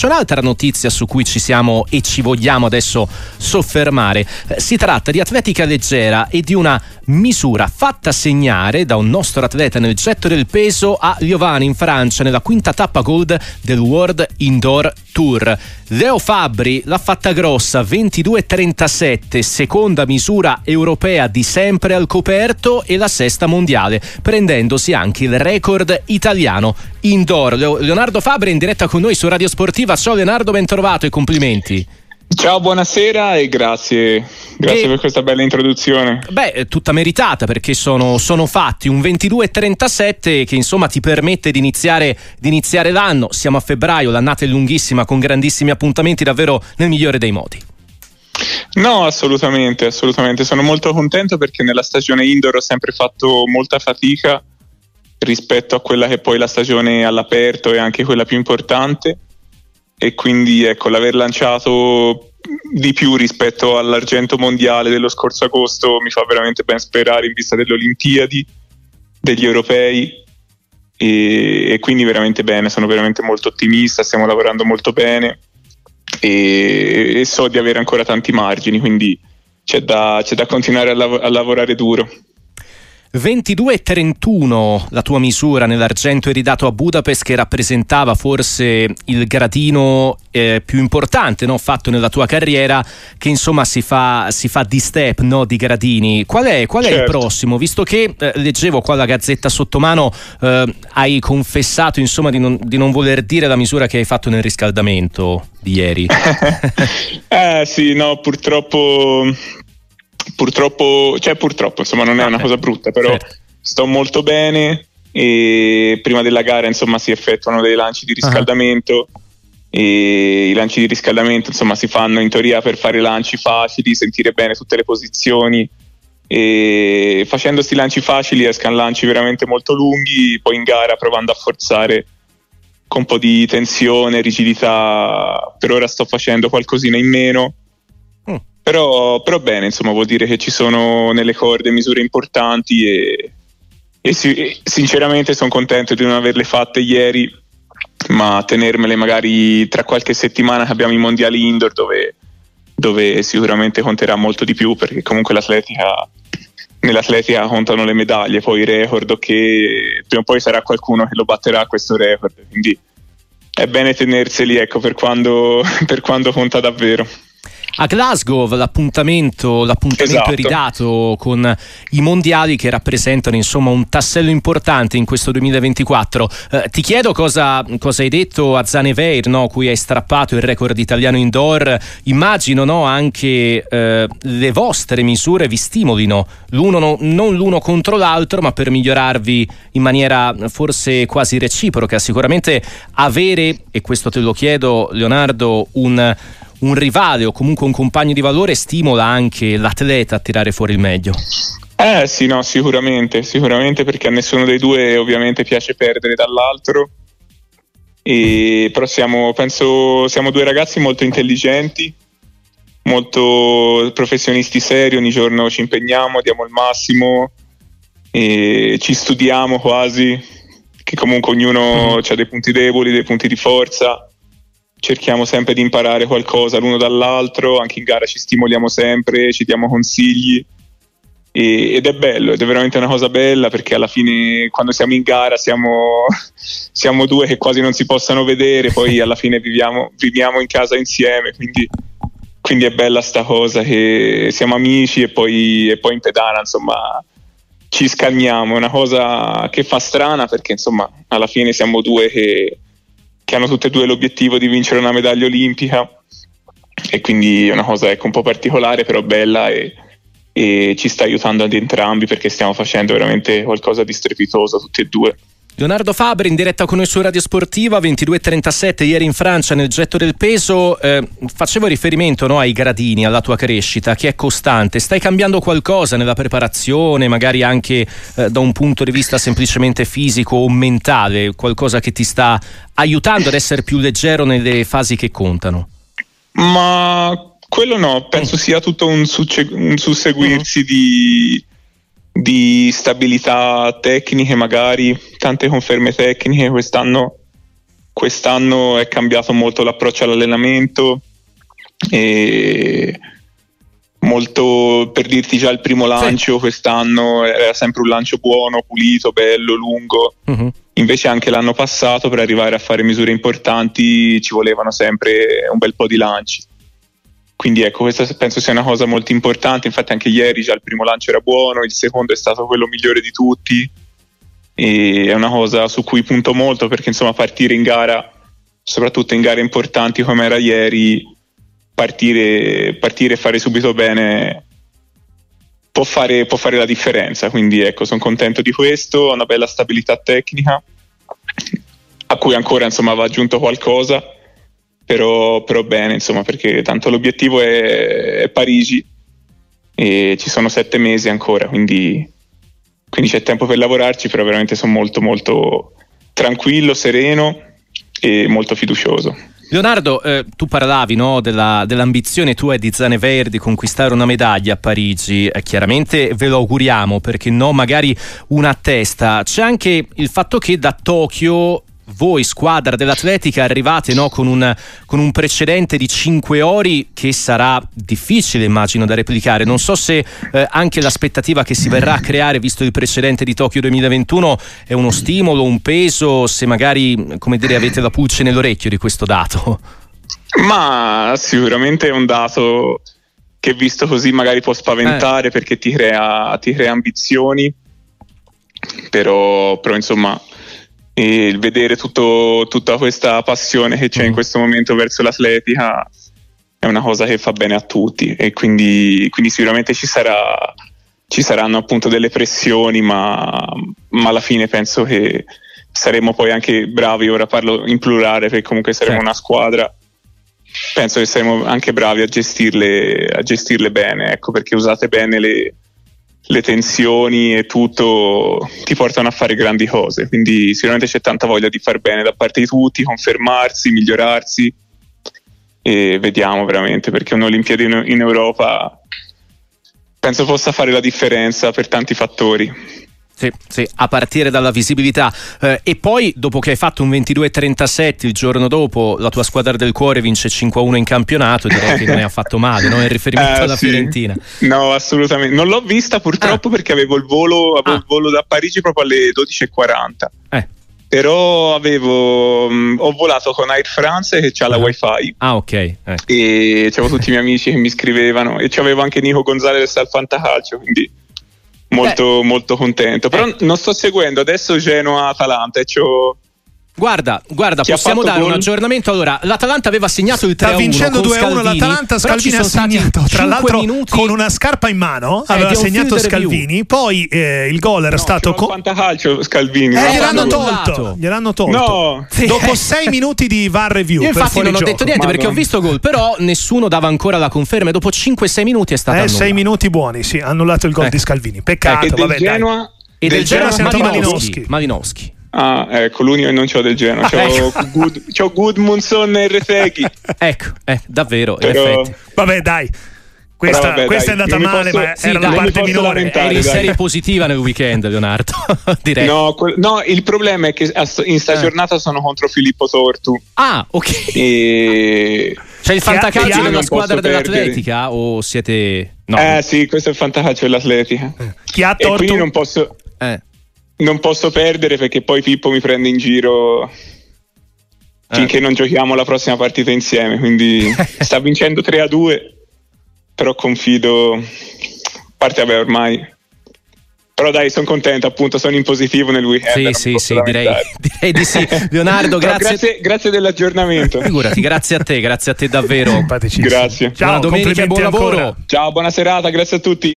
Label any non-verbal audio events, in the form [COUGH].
C'è un'altra notizia su cui ci siamo e ci vogliamo adesso soffermare. Eh, si tratta di atletica leggera e di una misura fatta segnare da un nostro atleta nel getto del peso a Liovani in Francia nella quinta tappa gold del World Indoor Tour. Leo Fabri l'ha fatta grossa 22,37, seconda misura europea di sempre al coperto e la sesta mondiale, prendendosi anche il record italiano indoor. Leonardo Fabri in diretta con noi su Radio Sportiva. Ciao Leonardo, ben trovato e complimenti. Ciao, buonasera e grazie, grazie e, per questa bella introduzione. Beh, tutta meritata perché sono, sono fatti un 22-37 che insomma ti permette di iniziare, di iniziare l'anno. Siamo a febbraio, l'annata è lunghissima con grandissimi appuntamenti davvero nel migliore dei modi. No, assolutamente, assolutamente. Sono molto contento perché nella stagione indoor ho sempre fatto molta fatica rispetto a quella che è poi la stagione all'aperto e anche quella più importante e quindi ecco l'aver lanciato di più rispetto all'argento mondiale dello scorso agosto mi fa veramente ben sperare in vista delle Olimpiadi, degli europei e, e quindi veramente bene, sono veramente molto ottimista, stiamo lavorando molto bene e, e so di avere ancora tanti margini, quindi c'è da, c'è da continuare a, lav- a lavorare duro. 22,31 la tua misura nell'argento eridato a Budapest che rappresentava forse il gradino eh, più importante no? fatto nella tua carriera che insomma si fa, si fa di step no? di gradini qual è, qual certo. è, il certo. prossimo visto che eh, leggevo qua la gazzetta sotto mano eh, hai confessato insomma di non, di non voler dire la misura che hai fatto nel riscaldamento di ieri [LAUGHS] eh sì no purtroppo purtroppo, cioè purtroppo, insomma non è una cosa brutta, però certo. sto molto bene e prima della gara insomma si effettuano dei lanci di riscaldamento uh-huh. e i lanci di riscaldamento insomma si fanno in teoria per fare lanci facili, sentire bene tutte le posizioni e facendo questi lanci facili escano lanci veramente molto lunghi, poi in gara provando a forzare con un po' di tensione, rigidità, per ora sto facendo qualcosina in meno però, però, bene, insomma, vuol dire che ci sono nelle corde misure importanti e, e, si, e sinceramente sono contento di non averle fatte ieri, ma tenermele magari tra qualche settimana che abbiamo i mondiali indoor dove, dove sicuramente conterà molto di più perché comunque l'atletica nell'atletica contano le medaglie, poi i record che prima o poi sarà qualcuno che lo batterà questo record, quindi è bene tenerseli ecco, per, quando, [LAUGHS] per quando conta davvero a Glasgow l'appuntamento, l'appuntamento esatto. è ridato con i mondiali che rappresentano insomma un tassello importante in questo 2024. Eh, ti chiedo cosa, cosa, hai detto a Zaneveir, no? cui hai strappato il record italiano indoor. Immagino no? anche eh, le vostre misure vi stimolino, l'uno no, non l'uno contro l'altro, ma per migliorarvi in maniera forse quasi reciproca. Sicuramente avere, e questo te lo chiedo Leonardo, un un rivale o comunque un compagno di valore stimola anche l'atleta a tirare fuori il meglio. Eh sì, no, sicuramente, sicuramente perché a nessuno dei due ovviamente piace perdere dall'altro. E, però siamo, penso, siamo due ragazzi molto intelligenti, molto professionisti seri, ogni giorno ci impegniamo, diamo il massimo ci studiamo quasi, che comunque ognuno mm. ha dei punti deboli, dei punti di forza cerchiamo sempre di imparare qualcosa l'uno dall'altro, anche in gara ci stimoliamo sempre, ci diamo consigli. E, ed è bello, ed è veramente una cosa bella perché alla fine quando siamo in gara siamo, [LAUGHS] siamo due che quasi non si possano vedere, poi alla fine viviamo, viviamo in casa insieme, quindi, quindi, è bella sta cosa che siamo amici e poi, e poi in pedana insomma ci scalmiamo, è una cosa che fa strana perché insomma alla fine siamo due che che hanno tutte e due l'obiettivo di vincere una medaglia olimpica e quindi è una cosa ecco, un po' particolare però bella e, e ci sta aiutando ad entrambi perché stiamo facendo veramente qualcosa di strepitoso tutti e due. Leonardo Fabri in diretta con noi su Radio Sportiva 22.37 ieri in Francia nel getto del peso eh, facevo riferimento no, ai gradini alla tua crescita che è costante stai cambiando qualcosa nella preparazione magari anche eh, da un punto di vista semplicemente fisico o mentale qualcosa che ti sta aiutando ad essere più leggero nelle fasi che contano ma quello no penso mm. sia tutto un, succe- un susseguirsi mm. di di stabilità tecniche, magari tante conferme tecniche. Quest'anno, quest'anno è cambiato molto l'approccio all'allenamento e molto per dirti già il primo lancio sì. quest'anno era sempre un lancio buono, pulito, bello, lungo. Uh-huh. Invece anche l'anno passato per arrivare a fare misure importanti ci volevano sempre un bel po' di lanci. Quindi ecco, questa penso sia una cosa molto importante. Infatti anche ieri già il primo lancio era buono, il secondo è stato quello migliore di tutti. E è una cosa su cui punto molto perché insomma partire in gara, soprattutto in gare importanti come era ieri, partire, partire e fare subito bene può fare, può fare la differenza. Quindi ecco, sono contento di questo, ho una bella stabilità tecnica a cui ancora insomma va aggiunto qualcosa, però, però bene insomma perché tanto l'obiettivo è, è, Parigi e ci sono sette mesi ancora, quindi, quindi c'è tempo per lavorarci, però veramente sono molto molto tranquillo, sereno e molto fiducioso. Leonardo, eh, tu parlavi no, della, dell'ambizione tua e di Zane Verdi conquistare una medaglia a Parigi. Eh, chiaramente ve lo auguriamo perché no, magari una a testa. C'è anche il fatto che da Tokyo voi, squadra dell'Atletica, arrivate no, con, un, con, un, precedente di 5 ori che sarà difficile, immagino, da replicare. Non so se eh, anche l'aspettativa che si verrà a creare, visto il precedente di Tokyo 2021, è uno stimolo, un peso, se magari, come dire, avete la pulce nell'orecchio di questo dato. Ma sicuramente è un dato che visto così magari può spaventare eh. perché ti crea, ti crea ambizioni, però, però insomma e il vedere tutto, tutta questa passione che c'è mm. in questo momento verso l'atletica è una cosa che fa bene a tutti e quindi, quindi sicuramente ci, sarà, ci, saranno appunto delle pressioni ma, ma, alla fine penso che saremo poi anche bravi, ora parlo in plurale perché comunque saremo sì. una squadra penso che saremo anche bravi a gestirle, a gestirle bene ecco perché usate bene le, le tensioni e tutto ti portano a fare grandi cose. Quindi sicuramente c'è tanta voglia di far bene da parte di tutti, confermarsi, migliorarsi e vediamo veramente perché un'Olimpiade in, in Europa penso possa fare la differenza per tanti fattori. Sì, sì, a partire dalla visibilità. Eh, e poi, dopo che hai fatto un 22-37, il giorno dopo la tua squadra del cuore vince 5-1 in campionato, direi che non è affatto male, no? In riferimento [LAUGHS] eh, alla sì. Fiorentina. No, assolutamente. Non l'ho vista purtroppo ah. perché avevo il volo, avevo ah. il volo da Parigi proprio alle 12.40. Eh però avevo mh, mm, ho volato con Air France che ha la uh-huh. wifi ah ok eh. e c'avevo tutti i miei amici che mi scrivevano e c'avevo anche Nico Gonzalez al Fantacalcio quindi molto, molto contento. Però eh. non sto seguendo adesso Genoa-Atalanta e c'ho Guarda, guarda, Chi possiamo dare gol? un aggiornamento. Allora, l'Atalanta aveva segnato il 3-1. Sta vincendo 2-1 l'Atalanta. Scalvini ha segnato, tra l'altro, minuti... con una scarpa in mano. Eh, aveva segnato Scalvini. Poi eh, il gol era no, stato. Con... fantacalcio Scalvini. Eh, gliel'hanno tolto. Gliel'hanno tolto. No. Sì. Dopo 6 minuti di VAR review. Io infatti non ho detto niente perché ho visto gol, però nessuno dava ancora la conferma. E dopo 5-6 minuti è stato. Eh, 6 minuti buoni, sì. Annullato il gol di Scalvini. Peccato. E del Genoa. E del Genoa Malinowski. Malinowski. Ah, ecco, l'unico non c'ho del genere. C'ho, ecco. [LAUGHS] Good, c'ho Goodmunson e Reteghi. ecco, eh, davvero. Però... Vabbè, dai. Questa, vabbè, questa dai, è andata male, posso, ma sì, era dai, la parte minore. Eri in serie positiva nel weekend, Leonardo. [LAUGHS] Direi. No, que- no, il problema è che in sta eh. giornata sono contro Filippo Tortu. Ah, ok. E... C'è il fantacalcio della squadra dell'Atletica perdere. o siete... No. Eh sì, questo è il fantacalcio dell'Atletica. Chi ha torto? E quindi non posso... Eh non posso perdere perché poi Pippo mi prende in giro eh. finché non giochiamo la prossima partita insieme. Quindi [LAUGHS] sta vincendo 3 a 2, però confido. A parte, vabbè, ormai. Però dai, sono contento, appunto, sono in positivo nel weekend. Sì, sì, sì, direi, [LAUGHS] direi, di sì. Leonardo, [LAUGHS] grazie. grazie. grazie. dell'aggiornamento. Figurati, grazie a te, grazie a te davvero. Grazie. Ciao, buona domenica e buon lavoro. Ciao, buona serata, grazie a tutti.